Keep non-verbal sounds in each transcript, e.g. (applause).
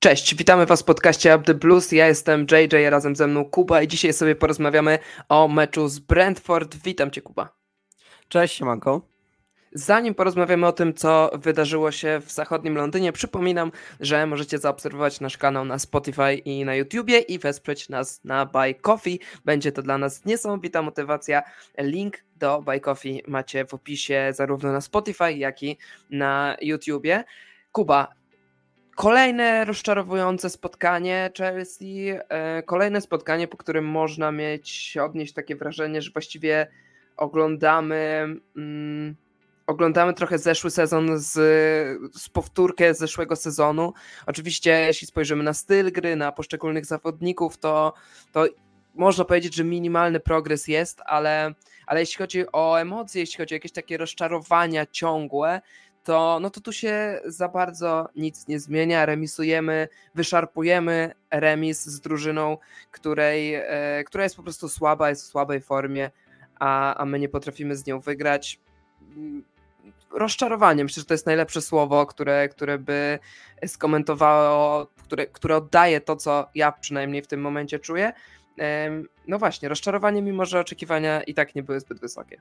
Cześć, witamy Was w podcaście Up The Blues. Ja jestem JJ, razem ze mną Kuba i dzisiaj sobie porozmawiamy o meczu z Brentford. Witam Cię, Kuba. Cześć, siemanko. Zanim porozmawiamy o tym, co wydarzyło się w zachodnim Londynie, przypominam, że możecie zaobserwować nasz kanał na Spotify i na YouTubie i wesprzeć nas na Buy Coffee. Będzie to dla nas niesamowita motywacja. Link do Buy Coffee macie w opisie zarówno na Spotify, jak i na YouTubie. Kuba, Kolejne rozczarowujące spotkanie Chelsea, e, kolejne spotkanie, po którym można mieć, odnieść takie wrażenie, że właściwie oglądamy, mm, oglądamy trochę zeszły sezon z, z powtórkę zeszłego sezonu. Oczywiście, jeśli spojrzymy na styl gry, na poszczególnych zawodników, to, to można powiedzieć, że minimalny progres jest, ale, ale jeśli chodzi o emocje, jeśli chodzi o jakieś takie rozczarowania ciągłe, to, no to tu się za bardzo nic nie zmienia. Remisujemy, wyszarpujemy remis z drużyną, której, e, która jest po prostu słaba, jest w słabej formie, a, a my nie potrafimy z nią wygrać. Mm, rozczarowanie, myślę, że to jest najlepsze słowo, które, które by skomentowało, które, które oddaje to, co ja przynajmniej w tym momencie czuję. No właśnie, rozczarowanie, mimo że oczekiwania i tak nie były zbyt wysokie.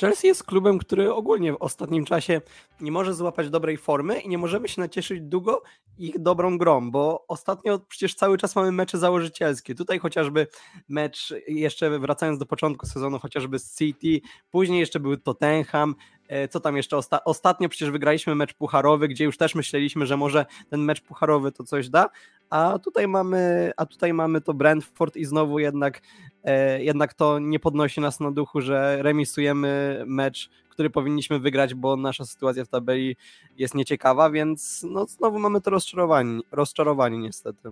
Chelsea jest klubem, który ogólnie w ostatnim czasie nie może złapać dobrej formy i nie możemy się nacieszyć długo ich dobrą grą, bo ostatnio przecież cały czas mamy mecze założycielskie. Tutaj chociażby mecz, jeszcze wracając do początku sezonu, chociażby z City, później jeszcze był Tottenham, co tam jeszcze osta ostatnio przecież wygraliśmy mecz pucharowy, gdzie już też myśleliśmy, że może ten mecz pucharowy to coś da, a tutaj mamy, a tutaj mamy to Brentford i znowu jednak E, jednak to nie podnosi nas na duchu, że remisujemy mecz, który powinniśmy wygrać, bo nasza sytuacja w tabeli jest nieciekawa, więc no znowu mamy to rozczarowanie, rozczarowanie niestety.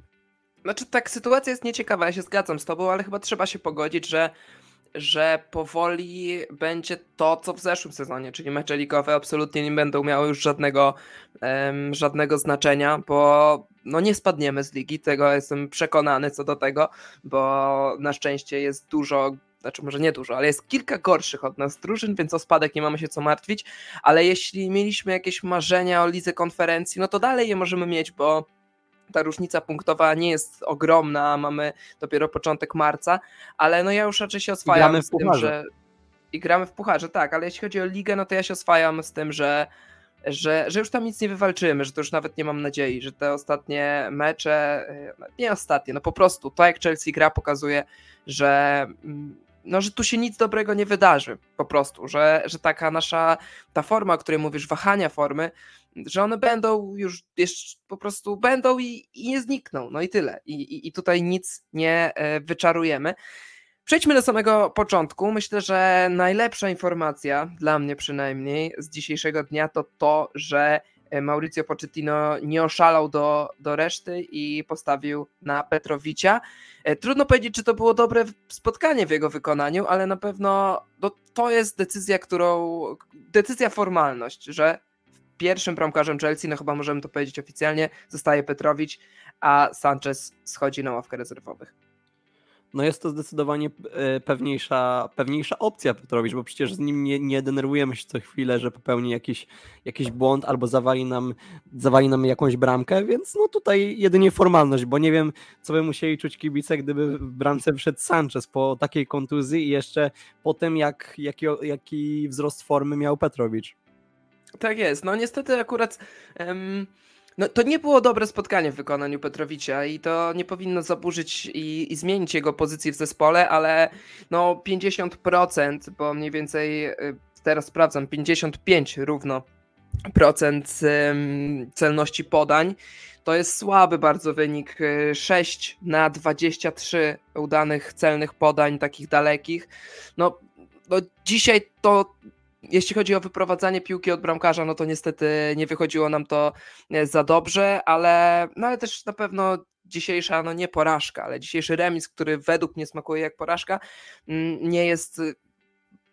Znaczy tak, sytuacja jest nieciekawa, ja się zgadzam z tobą, ale chyba trzeba się pogodzić, że że powoli będzie to, co w zeszłym sezonie, czyli mecze ligowe absolutnie nie będą miały już żadnego, um, żadnego znaczenia, bo no nie spadniemy z ligi, tego jestem przekonany co do tego, bo na szczęście jest dużo znaczy może nie dużo, ale jest kilka gorszych od nas drużyn, więc o spadek nie mamy się co martwić, ale jeśli mieliśmy jakieś marzenia o lidze konferencji, no to dalej je możemy mieć, bo ta różnica punktowa nie jest ogromna, mamy dopiero początek marca, ale no ja już raczej się oswajam z tym, że i gramy w pucharze, tak, ale jeśli chodzi o ligę, no to ja się oswajam z tym, że że, że już tam nic nie wywalczymy, że to już nawet nie mam nadziei, że te ostatnie mecze, e, nie ostatnie, no po prostu to jak Chelsea gra pokazuje, że mm, no, że tu się nic dobrego nie wydarzy, po prostu, że, że taka nasza, ta forma, o której mówisz, wahania formy, że one będą już, jeszcze po prostu będą i, i nie znikną, no i tyle. I, i, I tutaj nic nie e, wyczarujemy. Przejdźmy do samego początku. Myślę, że najlepsza informacja, dla mnie przynajmniej, z dzisiejszego dnia to to, że e, Mauricio Pochettino nie oszalał do, do reszty i postawił na Petrowicia. E, trudno powiedzieć, czy to było dobre spotkanie w jego wykonaniu, ale na pewno no, to jest decyzja, którą. decyzja formalność, że pierwszym bramkarzem Chelsea, no chyba możemy to powiedzieć oficjalnie, zostaje Petrowicz, a Sanchez schodzi na ławkę rezerwowych. No jest to zdecydowanie e, pewniejsza, pewniejsza opcja Petrowicz, bo przecież z nim nie, nie denerwujemy się co chwilę, że popełni jakiś, jakiś błąd albo zawali nam, zawali nam jakąś bramkę, więc no tutaj jedynie formalność, bo nie wiem, co by musieli czuć kibice, gdyby w bramce wszedł Sanchez po takiej kontuzji i jeszcze po tym, jak, jaki, jaki wzrost formy miał Petrowicz. Tak jest. No niestety akurat. Um, no, to nie było dobre spotkanie w wykonaniu Petrowicza i to nie powinno zaburzyć i, i zmienić jego pozycji w zespole, ale no 50%, bo mniej więcej y, teraz sprawdzam, 55 równo procent celności podań. To jest słaby bardzo wynik. 6 y, na 23 udanych celnych podań, takich dalekich. No, no dzisiaj to jeśli chodzi o wyprowadzanie piłki od bramkarza, no to niestety nie wychodziło nam to e, za dobrze, ale, no ale też na pewno dzisiejsza, no nie porażka, ale dzisiejszy remis, który według mnie smakuje jak porażka, mm, nie jest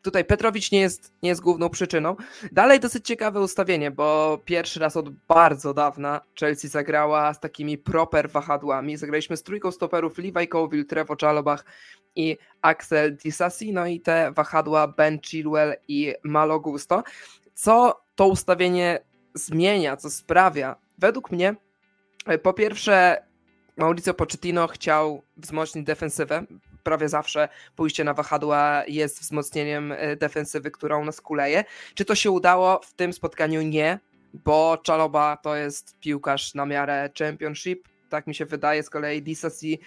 tutaj Petrowicz nie jest, nie jest główną przyczyną. Dalej dosyć ciekawe ustawienie, bo pierwszy raz od bardzo dawna Chelsea zagrała z takimi proper wahadłami. Zagraliśmy z trójką stoperów Levi Colville, Trevo Chalobach i Axel Disasi, no i te wahadła Ben Chilwell i Malo Gusto. Co to ustawienie zmienia, co sprawia, według mnie, Po pierwsze, Mauricio Pochettino chciał wzmocnić defensywę. Prawie zawsze pójście na wahadła jest wzmocnieniem e, defensywy, którą nas kuleje. Czy to się udało? W tym spotkaniu nie, bo Czaloba to jest piłkarz na miarę championship, tak mi się wydaje, z kolei Disasi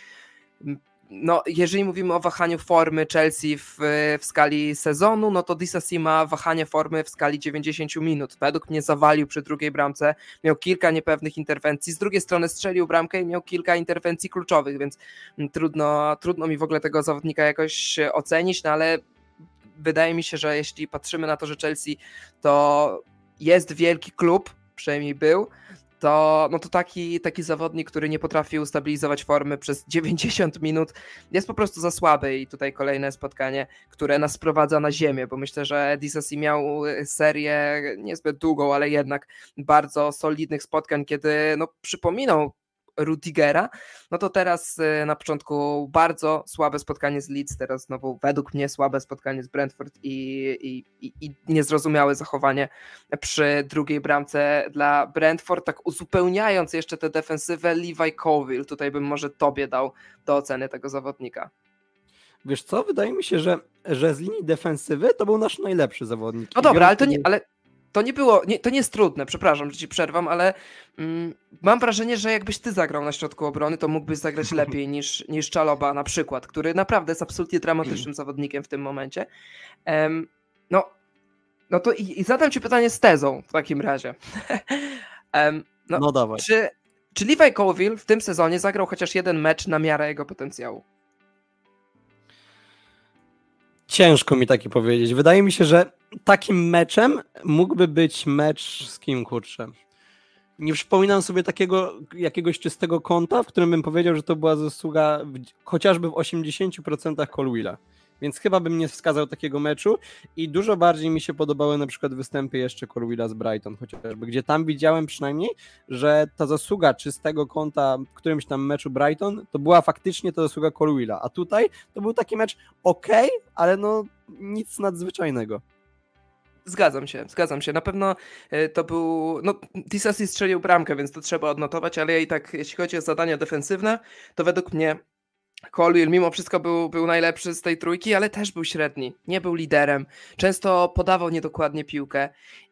no, jeżeli mówimy o wahaniu formy Chelsea w, w skali sezonu, no to Disasi ma wahanie formy w skali 90 minut. Według mnie zawalił przy drugiej bramce, miał kilka niepewnych interwencji, z drugiej strony strzelił bramkę i miał kilka interwencji kluczowych, więc trudno, trudno mi w ogóle tego zawodnika jakoś ocenić, no ale wydaje mi się, że jeśli patrzymy na to, że Chelsea to jest wielki klub, przynajmniej był, to, no to taki, taki zawodnik, który nie potrafi ustabilizować formy przez (laughs) 90 minut, jest po prostu za słaby. I tutaj kolejne spotkanie, które nas sprowadza na ziemię, bo myślę, że Disasi miał serię niezbyt długą, ale jednak bardzo solidnych spotkań, kiedy no, przypominał Rudigera, no to teraz y, na początku bardzo słabe spotkanie z Leeds, teraz znowu według mnie słabe spotkanie z Brentford i, i, i, i niezrozumiałe zachowanie przy drugiej bramce dla Brentford, tak uzupełniając jeszcze tę defensywę Levi Colville, tutaj bym może tobie dał do oceny tego zawodnika. Wiesz co, wydaje mi się, że, że z linii defensywy to był nasz najlepszy zawodnik. No dobra, ale to nie, ale to nie było, nie, to nie jest trudne, przepraszam, że ci przerwam, ale mm, mam wrażenie, że jakbyś ty zagrał na środku obrony, to mógłbyś zagrać (laughs) lepiej niż, niż Czaloba na przykład, który naprawdę jest absolutnie dramatycznym zawodnikiem w tym momencie. Um, no, no to i, i, zadam ci pytanie z tezą w takim razie. (laughs) um, no, no dawaj. Czy, czy Levi Colville w tym sezonie zagrał chociaż jeden mecz na miarę jego potencjału? Ciężko mi taki powiedzieć. Wydaje mi się, że takim meczem mógłby być mecz z kim kurczę. Nie przypominam sobie takiego jakiegoś czystego konta, w którym bym powiedział, że to była zasługa w, chociażby w 80% Colwilla więc chyba bym nie wskazał takiego meczu i dużo bardziej mi się podobały na przykład występy jeszcze Corwilla z Brighton chociażby, gdzie tam widziałem przynajmniej, że ta zasługa czystego konta w którymś tam meczu Brighton to była faktycznie ta zasługa Corwilla, a tutaj to był taki mecz ok, ale no nic nadzwyczajnego. Zgadzam się, zgadzam się. Na pewno e, to był. No, Disasi strzelił bramkę, więc to trzeba odnotować, ale ja i tak, jeśli chodzi o zadania defensywne, to według mnie Colwill mimo wszystko był, był najlepszy z tej trójki, ale też był średni. Nie był liderem. Często podawał niedokładnie piłkę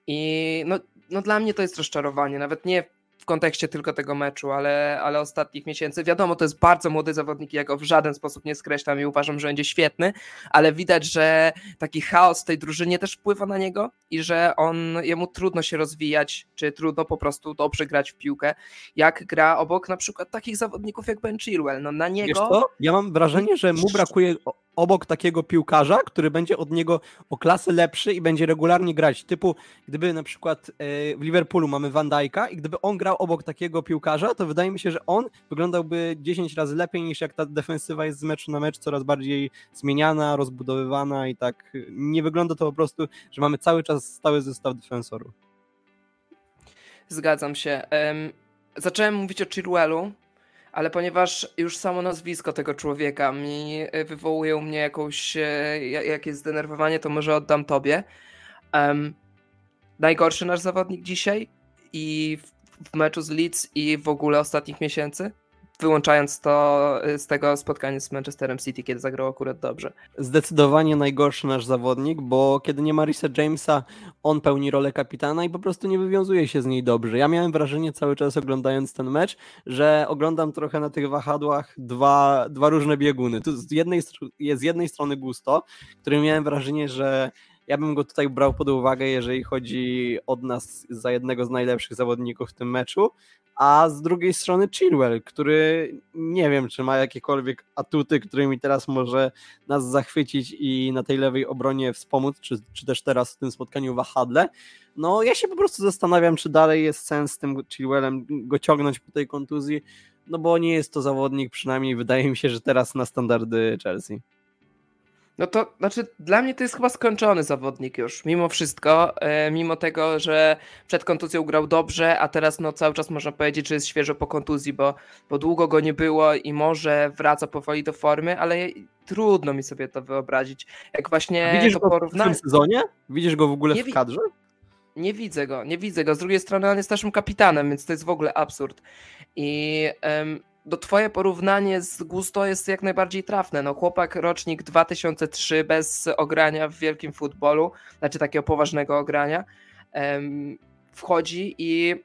i no, no dla mnie to jest rozczarowanie. Nawet nie kontekście tylko tego meczu, ale, ale ostatnich miesięcy. Wiadomo, to jest bardzo młody zawodnik, ja go w żaden sposób nie skreślam i uważam, że będzie świetny, ale widać, że taki chaos w tej drużynie też wpływa na niego i że on, jemu trudno się rozwijać, czy trudno po prostu dobrze grać w piłkę, jak gra obok na przykład takich zawodników jak Ben Chilwell. No na niego... Ja mam wrażenie, że mu brakuje obok takiego piłkarza, który będzie od niego o klasę lepszy i będzie regularnie grać. Typu, gdyby na przykład e, w Liverpoolu mamy Van Dijk'a i gdyby on grał obok takiego piłkarza, to wydaje mi się, że on wyglądałby 10 razy lepiej niż jak ta defensywa jest z meczu na mecz coraz bardziej zmieniana, rozbudowywana i tak nie wygląda to po prostu, że mamy cały czas stały zestaw defensorów. Zgadzam się. Um, zacząłem mówić o Chilwellu, ale ponieważ już samo nazwisko tego człowieka mi e, wywołuje u mnie jakąś, e, jakieś zdenerwowanie, to może oddam tobie. Um, najgorszy nasz zawodnik dzisiaj i w, w meczu z Leeds i w ogóle ostatnich miesięcy? Wyłączając to y, z tego spotkania z Manchesterem City, kiedy zagrał akurat dobrze. Zdecydowanie najgorszy nasz zawodnik, bo kiedy nie ma Risa Jamesa, on pełni rolę kapitana i po prostu nie wywiązuje się z niej dobrze. Ja miałem wrażenie cały czas oglądając ten mecz, że oglądam trochę na tych wahadłach dwa, dwa różne bieguny. Tu z jednej, z jednej strony Gusto, który miałem wrażenie, że ja bym go tutaj brał pod uwagę, jeżeli chodzi od nas za jednego z najlepszych zawodników w tym meczu, a z drugiej strony Chilwell, który nie wiem, czy ma jakiekolwiek atuty, którymi teraz może nas zachwycić i na tej lewej obronie wspomóc, czy, czy też teraz w tym spotkaniu wahadle. No ja się po prostu zastanawiam, czy dalej jest sens z tym Chilwellem go ciągnąć po tej kontuzji, no bo nie jest to zawodnik, przynajmniej wydaje mi się, że teraz na standardy Chelsea. No to znaczy, dla mnie to jest chyba skończony zawodnik już, mimo wszystko. E, mimo tego, że przed kontuzją grał dobrze, a teraz no cały czas można powiedzieć, że jest świeżo po kontuzji, bo, bo długo go nie było i może wraca powoli do formy, ale trudno mi sobie to wyobrazić. Jak właśnie Widzisz to go w tym sezonie? Widzisz go w ogóle nie w kadrze? nie widzę go, nie widzę go. Z drugiej strony on jest naszym kapitanem, więc to jest w ogóle absurd. I um, do twoje porównanie z Gusto jest jak najbardziej trafne. No chłopak rocznik 2003 bez ogrania w wielkim futbolu, znaczy takiego poważnego ogrania, wchodzi i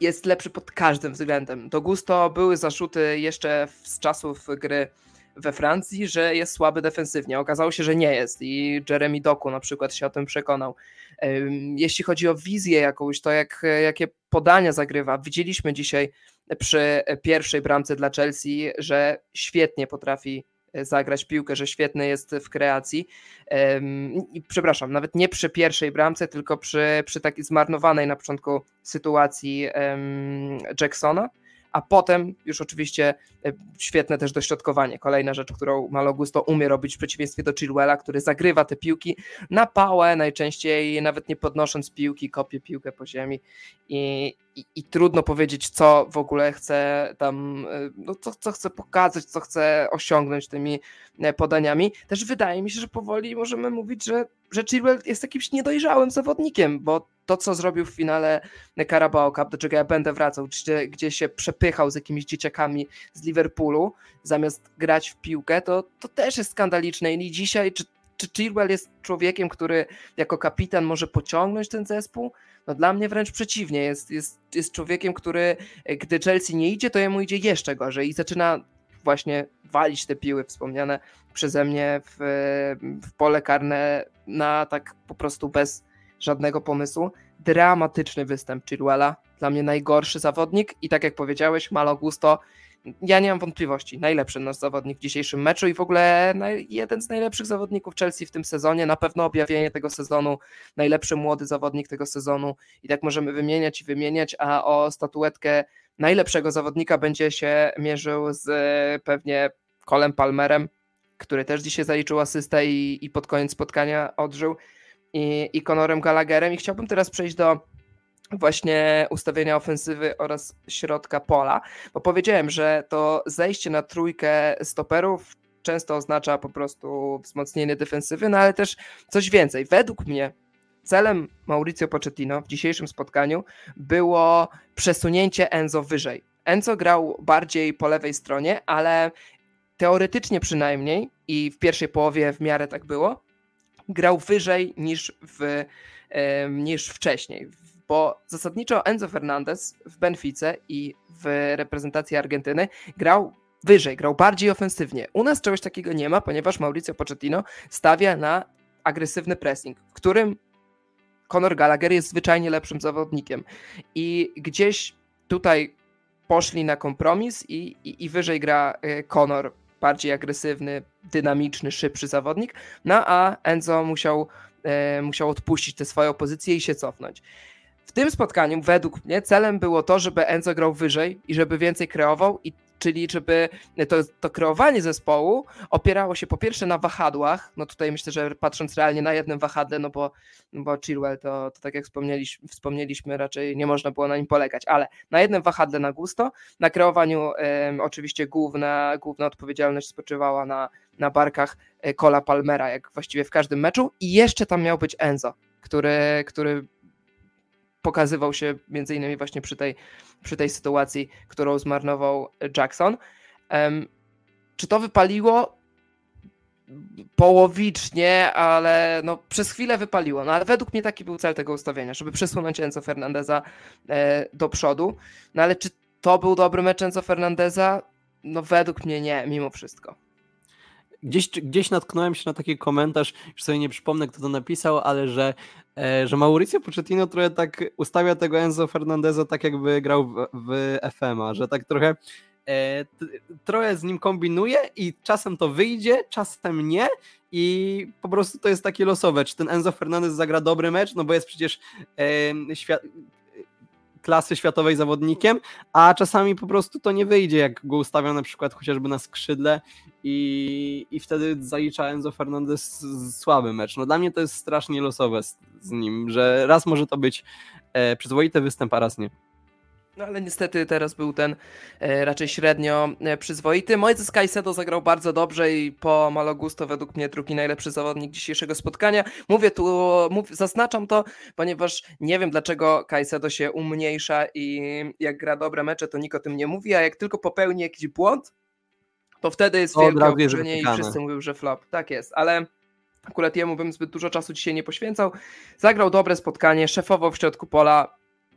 jest lepszy pod każdym względem. Do Gusto były zarzuty jeszcze z czasów gry we Francji, że jest słaby defensywnie. Okazało się, że nie jest i Jeremy Doku na przykład się o tym przekonał. Jeśli chodzi o wizję jakąś, to jak, jakie podania zagrywa, widzieliśmy dzisiaj przy pierwszej bramce dla Chelsea, że świetnie potrafi zagrać piłkę, że świetny jest w kreacji. Przepraszam, nawet nie przy pierwszej bramce, tylko przy, przy takiej zmarnowanej na początku sytuacji Jacksona a potem już oczywiście e, świetne też dośrodkowanie. Kolejna rzecz, którą Malo Gusto umie robić w przeciwieństwie do Chilwella, który zagrywa te piłki na pałę, najczęściej nawet nie podnosząc piłki, kopie piłkę po ziemi i, i, i trudno powiedzieć, co w ogóle chce tam, e, no co, co chce pokazać, co chce osiągnąć tymi e, podaniami. Też wydaje mi się, że powoli możemy mówić, że, że Chilwell jest jakimś niedojrzałym zawodnikiem, bo to, co zrobił w finale Carabao Cup, do czego ja będę wracał, gdzie, gdzie się przepychał z jakimiś dzieciakami z Liverpoolu, zamiast grać w piłkę, to, to też jest skandaliczne i dzisiaj, czy, czy Chilwell jest człowiekiem, który jako kapitan może pociągnąć ten zespół? No dla mnie wręcz przeciwnie, jest, jest, jest człowiekiem, który gdy Chelsea nie idzie, to jemu idzie jeszcze gorzej i zaczyna właśnie walić te piły wspomniane przeze mnie w, w pole karne na tak po prostu bez żadnego pomysłu. Dramatyczny występ Chilwella, dla mnie najgorszy zawodnik i tak jak powiedziałeś, Malo Gusto, ja nie mam wątpliwości, najlepszy nasz zawodnik w dzisiejszym meczu i w ogóle jeden z najlepszych zawodników Chelsea w tym sezonie, na pewno objawienie tego sezonu, najlepszy młody zawodnik tego sezonu. I tak możemy wymieniać i wymieniać, a o statuetkę najlepszego zawodnika będzie się mierzył z pewnie Colem Palmerem, który też dzisiaj zaliczył asystę i, i pod koniec spotkania odżył i, i Conorem Gallagherem. I chciałbym teraz przejść do właśnie ustawienia ofensywy oraz środka pola, bo powiedziałem, że to zejście na trójkę stoperów często oznacza po prostu wzmocnienie defensywy, no ale też coś więcej. Według mnie celem Mauricio Pochettino w dzisiejszym spotkaniu było przesunięcie Enzo wyżej. Enzo grał bardziej po lewej stronie, ale teoretycznie przynajmniej i w pierwszej połowie w miarę tak było, grał wyżej niż, w, niż wcześniej, bo zasadniczo Enzo Fernandez w Benfice i w reprezentacji Argentyny grał wyżej, grał bardziej ofensywnie. U nas czegoś takiego nie ma, ponieważ Mauricio Pochettino stawia na agresywny pressing, w którym Conor Gallagher jest zwyczajnie lepszym zawodnikiem. I gdzieś tutaj poszli na kompromis i, i, i wyżej gra e, Conor bardziej agresywny, dynamiczny, szybszy zawodnik, no a Enzo musiał, e, musiał odpuścić tę swoją pozycję i się cofnąć. W tym spotkaniu, według mnie, celem było to, żeby Enzo grał wyżej i żeby więcej kreował i czyli żeby to, to kreowanie zespołu opierało się po pierwsze na wahadłach, no tutaj myślę, że patrząc realnie na jednym wahadle, no bo, no bo Chilwell to, to tak jak wspomnieliśmy, wspomnieliśmy, raczej nie można było na nim polegać, ale na jednym wahadle na gusto, na kreowaniu oczywiście główna, główna odpowiedzialność spoczywała na, na barkach Cola e, Palmera, jak właściwie w każdym meczu. I jeszcze tam miał być Enzo, który, który pokazywał się między innymi właśnie przy tej, przy tej sytuacji, którą zmarnował Jackson. Czy to wypaliło? Połowicznie, ale no, przez chwilę wypaliło. No ale według mnie taki był cel tego ustawienia, żeby przesunąć Enzo Fernandeza e, do przodu. No ale czy to był dobry mecz Enzo Fernandeza? No według mnie nie, mimo wszystko. Gdzieś, gdzieś natknąłem się na taki komentarz, już sobie nie przypomnę, kto to napisał, ale że, że Mauricio Pochettino trochę tak ustawia tego Enzo Fernandeza tak jakby grał w, w FM-a, że tak trochę e, trochę z nim kombinuje i czasem to wyjdzie, czasem nie. I po prostu to jest takie losowe, czy ten Enzo Fernandez zagra dobry mecz, no bo jest przecież e, świat, klasy światowej zawodnikiem, a czasami po prostu to nie wyjdzie, jak go ustawią na przykład chociażby na skrzydle i, i wtedy zalicza Enzo Fernandez słaby mecz. No dla mnie to jest strasznie losowe z, z nim, że raz może to być e, przyzwoity występ, a raz nie. No ale niestety teraz był ten e, raczej średnio e, przyzwoity. Moises Caicedo zagrał bardzo dobrze i po Malagusto według mnie drugi najlepszy zawodnik dzisiejszego spotkania. Mówię tu, mów, zaznaczam to, ponieważ nie wiem dlaczego Caicedo się umniejsza i jak gra dobre mecze to nikt o tym nie mówi, a jak tylko popełni jakiś błąd, to wtedy jest wielkie oburzenie i wszyscy mówią, że flop. Tak jest, ale akurat jemu bym zbyt dużo czasu dzisiaj nie poświęcał. Zagrał dobre spotkanie, szefował w środku pola.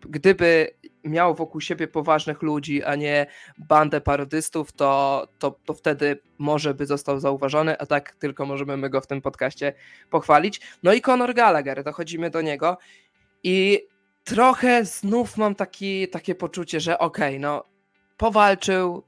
Gdyby miał wokół siebie poważnych ludzi, a nie bandę parodystów, to, to, to wtedy może by został zauważony, a tak tylko możemy my go w tym podcaście pochwalić. No i Conor Gallagher, dochodzimy do niego i trochę znów mam taki, takie poczucie, że okej, no powalczył,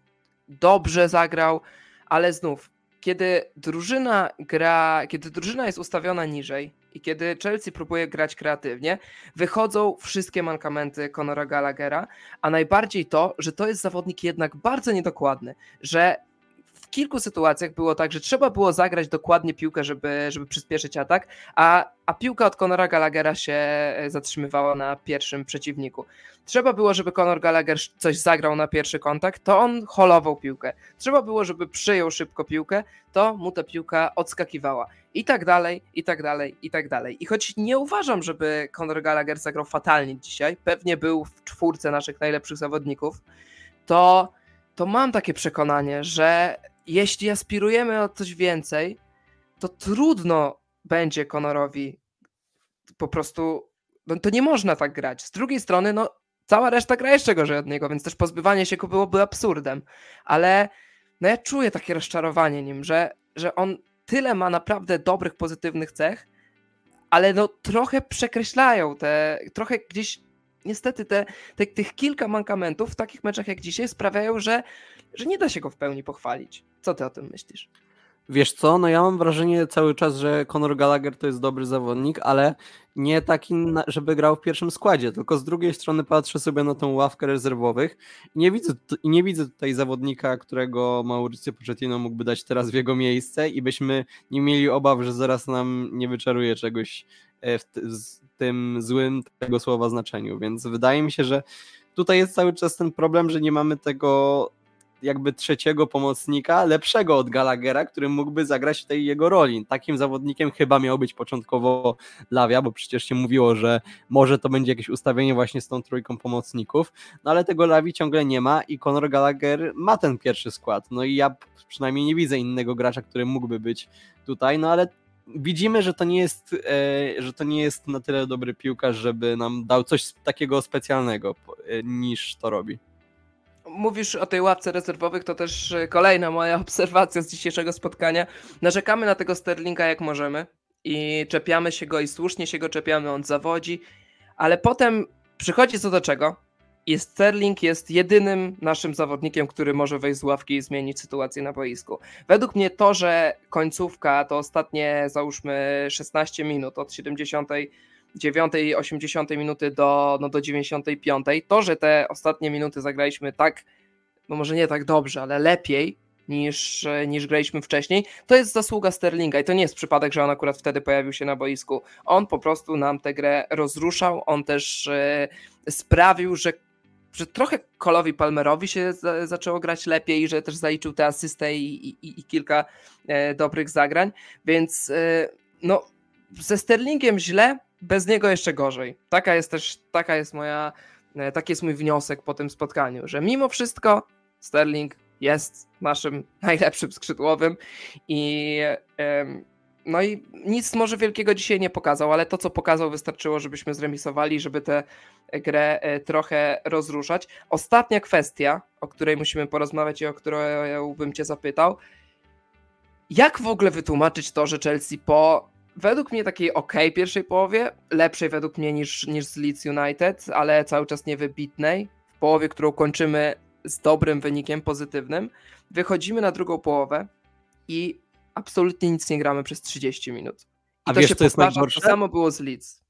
dobrze zagrał, ale znów, kiedy drużyna gra, kiedy drużyna jest ustawiona niżej i kiedy Chelsea próbuje grać kreatywnie, wychodzą wszystkie mankamenty Conora Gallaghera, a najbardziej to, że to jest zawodnik jednak bardzo niedokładny, że w kilku sytuacjach było tak, że trzeba było zagrać dokładnie piłkę, żeby, żeby przyspieszyć atak, a, a piłka od Conora Gallaghera się e, zatrzymywała na pierwszym przeciwniku. Trzeba było, żeby Conor Gallagher coś zagrał na pierwszy kontakt, to on holował piłkę. Trzeba było, żeby przyjął szybko piłkę, to mu ta piłka odskakiwała. I tak dalej, i tak dalej, i tak dalej. I choć nie uważam, żeby Conor Gallagher zagrał fatalnie dzisiaj, pewnie był w czwórce naszych najlepszych zawodników, to, to mam takie przekonanie, że jeśli aspirujemy o coś więcej, to trudno będzie Conorowi po prostu. No to nie można tak grać. Z drugiej strony, no cała reszta gra jeszcze gorzej od niego, więc też pozbywanie się go byłoby absurdem. Ale no ja czuję takie rozczarowanie nim, że, że on tyle ma naprawdę dobrych, pozytywnych cech, ale no trochę przekreślają te, trochę gdzieś niestety te, te, tych kilka mankamentów w takich meczach jak dzisiaj sprawiają, że, że nie da się go w pełni pochwalić. Co ty o tym myślisz? Wiesz co, no ja mam wrażenie cały czas, że Conor Gallagher to jest dobry zawodnik, ale nie taki, żeby grał w pierwszym składzie, tylko z drugiej strony patrzę sobie na tą ławkę rezerwowych i nie widzę, i nie widzę tutaj zawodnika, którego Mauricio Pochettino mógłby dać teraz w jego miejsce i byśmy nie mieli obaw, że zaraz nam nie wyczaruje czegoś e, w tym złym tego słowa znaczeniu, więc wydaje mi się, że tutaj jest cały czas ten problem, że nie mamy tego jakby trzeciego pomocnika, lepszego od Gallaghera, który mógłby zagrać w tej jego roli. Takim zawodnikiem chyba miał być początkowo Lawia, bo przecież się mówiło, że może to będzie jakieś ustawienie właśnie z tą trójką pomocników, no ale tego Lawi ciągle nie ma i Conor Gallagher ma ten pierwszy skład. No i ja przynajmniej nie widzę innego gracza, który mógłby być tutaj, no ale widzimy, że to nie jest, e, że to nie jest na tyle dobry piłkarz, żeby nam dał coś takiego specjalnego e, niż to robi. Mówisz o tej ławce rezerwowych, to też e, kolejna moja (laughs) obserwacja z dzisiejszego spotkania. Narzekamy na tego Sterlinga jak możemy i czepiamy się go i słusznie się go czepiamy, on zawodzi, ale potem przychodzi co do czego i Sterling jest jedynym naszym zawodnikiem, który może wejść z ławki i zmienić sytuację na boisku. Według mnie to, że końcówka to ostatnie załóżmy 16 minut od 70 9, 80 minuty do, no do 95. To, że te ostatnie minuty zagraliśmy tak, no może nie tak dobrze, ale lepiej niż, e, niż graliśmy wcześniej, to jest zasługa Sterlinga i to nie jest przypadek, że on akurat wtedy pojawił się na boisku. On po prostu nam tę grę rozruszał, on też e, sprawił, że że trochę Kolowi Palmerowi się za, zaczęło grać lepiej, że też zaliczył tę asystę i, i, i kilka e, dobrych zagrań, więc no ze Sterlingiem źle, bez niego jeszcze gorzej. Taka jest też, taka jest moja, e, taki jest mój wniosek po tym spotkaniu, że mimo wszystko Sterling jest naszym (laughs) najlepszym skrzydłowym i no i nic może wielkiego dzisiaj nie pokazał, ale to co pokazał wystarczyło, żebyśmy zremisowali, żeby tę grę e, trochę rozruszać. Ostatnia kwestia, o której musimy porozmawiać i o którą bym cię zapytał. Jak w ogóle wytłumaczyć to, że Chelsea po według mnie takiej ok pierwszej połowie, lepszej według mnie niż, niż z Leeds United, ale cały czas niewybitnej, w połowie, którą kończymy z dobrym wynikiem, pozytywnym, wychodzimy na drugą połowę i absolutnie nic nie gramy przez 30 minut. I A to wiesz, się co jest najgorsze? To samo było z Leeds.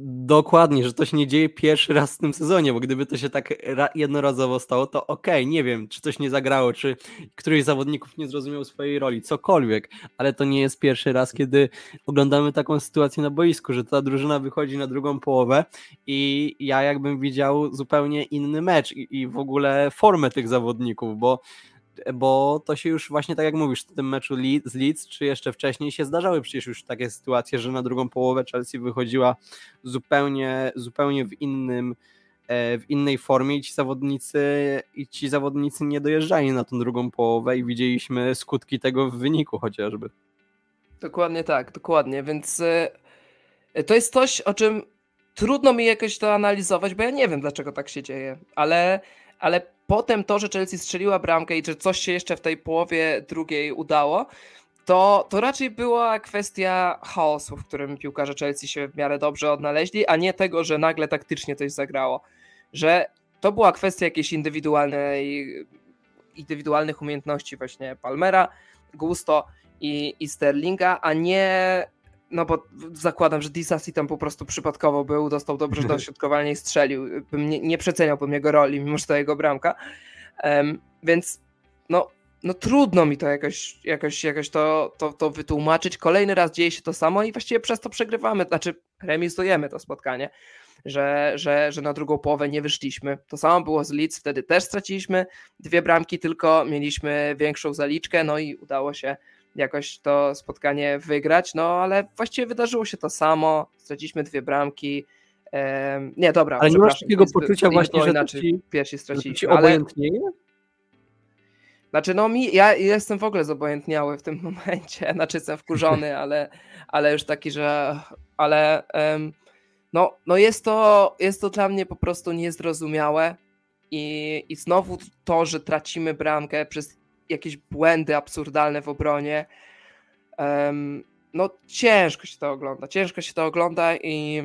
Dokładnie, że to się nie dzieje pierwszy raz w tym sezonie, bo gdyby to się tak jednorazowo stało, to okej, okay, nie wiem, czy coś nie zagrało, czy któryś z zawodników nie zrozumiał swojej roli, cokolwiek, ale to nie jest pierwszy raz, kiedy oglądamy taką sytuację na boisku, że ta drużyna wychodzi na drugą połowę i ja jakbym widział zupełnie inny mecz i, i w ogóle formę tych zawodników, bo bo to się już właśnie tak jak mówisz, w tym meczu z Leeds, czy jeszcze wcześniej się zdarzały przecież już takie sytuacje, że na drugą połowę Chelsea wychodziła zupełnie, zupełnie w innym e, w innej formie i ci zawodnicy i ci zawodnicy nie dojeżdżali na tą drugą połowę i widzieliśmy skutki tego w wyniku chociażby. Dokładnie tak, dokładnie, więc e, to jest coś, o czym trudno mi jakoś to analizować, bo ja nie wiem dlaczego tak się dzieje, ale ale potem to, że Chelsea strzeliła bramkę i że coś się jeszcze w tej połowie drugiej udało, to, to raczej była kwestia chaosu, w którym piłkarze Chelsea się w miarę dobrze odnaleźli, a nie tego, że nagle taktycznie coś zagrało. Że to była kwestia jakiejś indywidualnej, indywidualnych umiejętności właśnie Palmera, Gusto i, i Sterlinga, a nie no bo zakładam, że Disasi tam po prostu przypadkowo był, dostał dobrze do (laughs) środkowania i strzelił. Nie, nie przeceniałbym jego roli, mimo że to jego bramka. Um, więc no, no trudno mi to jakoś, jakoś, jakoś to, to, to wytłumaczyć. Kolejny raz dzieje się to samo i właściwie przez to przegrywamy, znaczy remisujemy to spotkanie, że, że, że na drugą połowę nie wyszliśmy. To samo było z Leeds, wtedy też straciliśmy dwie bramki, tylko mieliśmy większą zaliczkę, no i udało się jakoś to spotkanie wygrać, no ale właściwie wydarzyło się to samo, straciliśmy dwie bramki, nie, dobra. Ale nie masz takiego poczucia właśnie, że inaczej ci, pierwsi straciliśmy. Ci? Ale... Znaczy, no mi, ja jestem w ogóle zobojętniały w tym (laughs) momencie, znaczy jestem wkurzony, (laughs) ale, ale już taki, że, ale um, no, no jest, to, jest to dla mnie po prostu niezrozumiałe i, i znowu to, że tracimy bramkę przez jakieś błędy absurdalne w obronie. Um, no ciężko się to ogląda, ciężko się to ogląda i,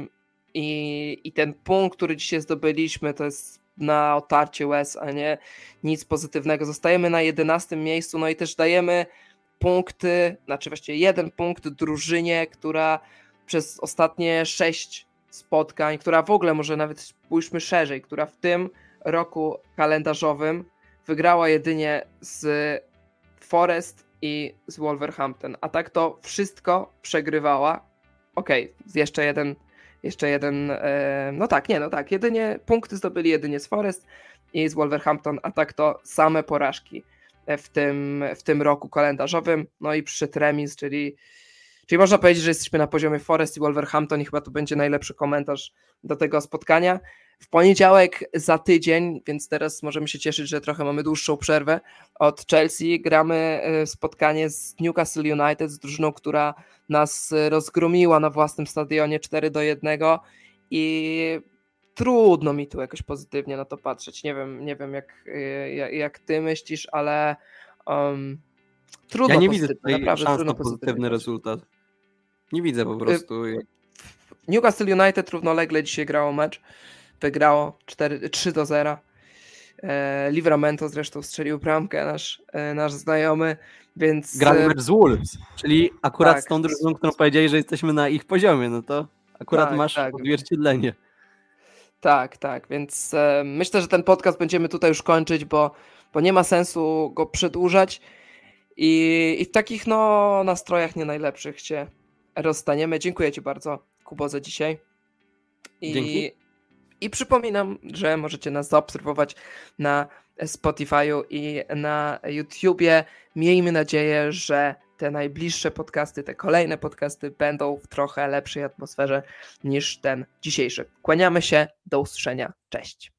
i, i ten punkt, który dzisiaj zdobyliśmy, to jest na otarcie łez, a nie nic pozytywnego. Zostajemy na 11 miejscu, no i też dajemy punkty, znaczy właściwie jeden punkt drużynie, która przez ostatnie sześć spotkań, która w ogóle może nawet spójrzmy szerzej, która w tym roku kalendarzowym wygrała jedynie z Forest i z Wolverhampton, a tak to wszystko przegrywała. Okej, okay, jeszcze jeden, jeszcze jeden, e, no tak, nie, no tak, jedynie punkty zdobyli jedynie z Forest i z Wolverhampton, a tak to same porażki w tym, w tym roku kalendarzowym, no i przyszedł remis, czyli, czyli można powiedzieć, że jesteśmy na poziomie Forest i Wolverhampton i chyba to będzie najlepszy komentarz do tego spotkania. W poniedziałek za tydzień, więc teraz możemy się cieszyć, że trochę mamy dłuższą przerwę od Chelsea. Gramy e, spotkanie z Newcastle United, z drużyną, która nas rozgromiła na własnym stadionie 4 do 1 i trudno mi tu jakoś pozytywnie na to patrzeć. Nie wiem, nie wiem jak, e, jak ty myślisz, ale um, trudno Ja nie widzę tutaj naprawdę szans na pozytywny rezultat. Nie widzę po prostu. Newcastle United równolegle dzisiaj grało mecz wygrało 4, 3 do 0. E, Livramento zresztą strzelił bramkę, nasz, e, nasz znajomy, więc... Gramy e, mecz z Wolves, czyli akurat tak, z tą drużyną, którą powiedzieli, że jesteśmy na ich poziomie, no to akurat tak, masz tak. odzwierciedlenie. Tak, tak, więc e, myślę, że ten podcast będziemy tutaj już kończyć, bo, bo nie ma sensu go przedłużać i, i w takich no nastrojach nie najlepszych się rozstaniemy. Dziękuję Ci bardzo, Kubo, za dzisiaj. I Dzięki. I przypominam, że możecie nas zaobserwować na Spotify'u i na YouTubie. Miejmy nadzieję, że te najbliższe podcasty, te kolejne podcasty będą w trochę lepszej atmosferze niż ten dzisiejszy. Kłaniamy się, do usłyszenia, cześć.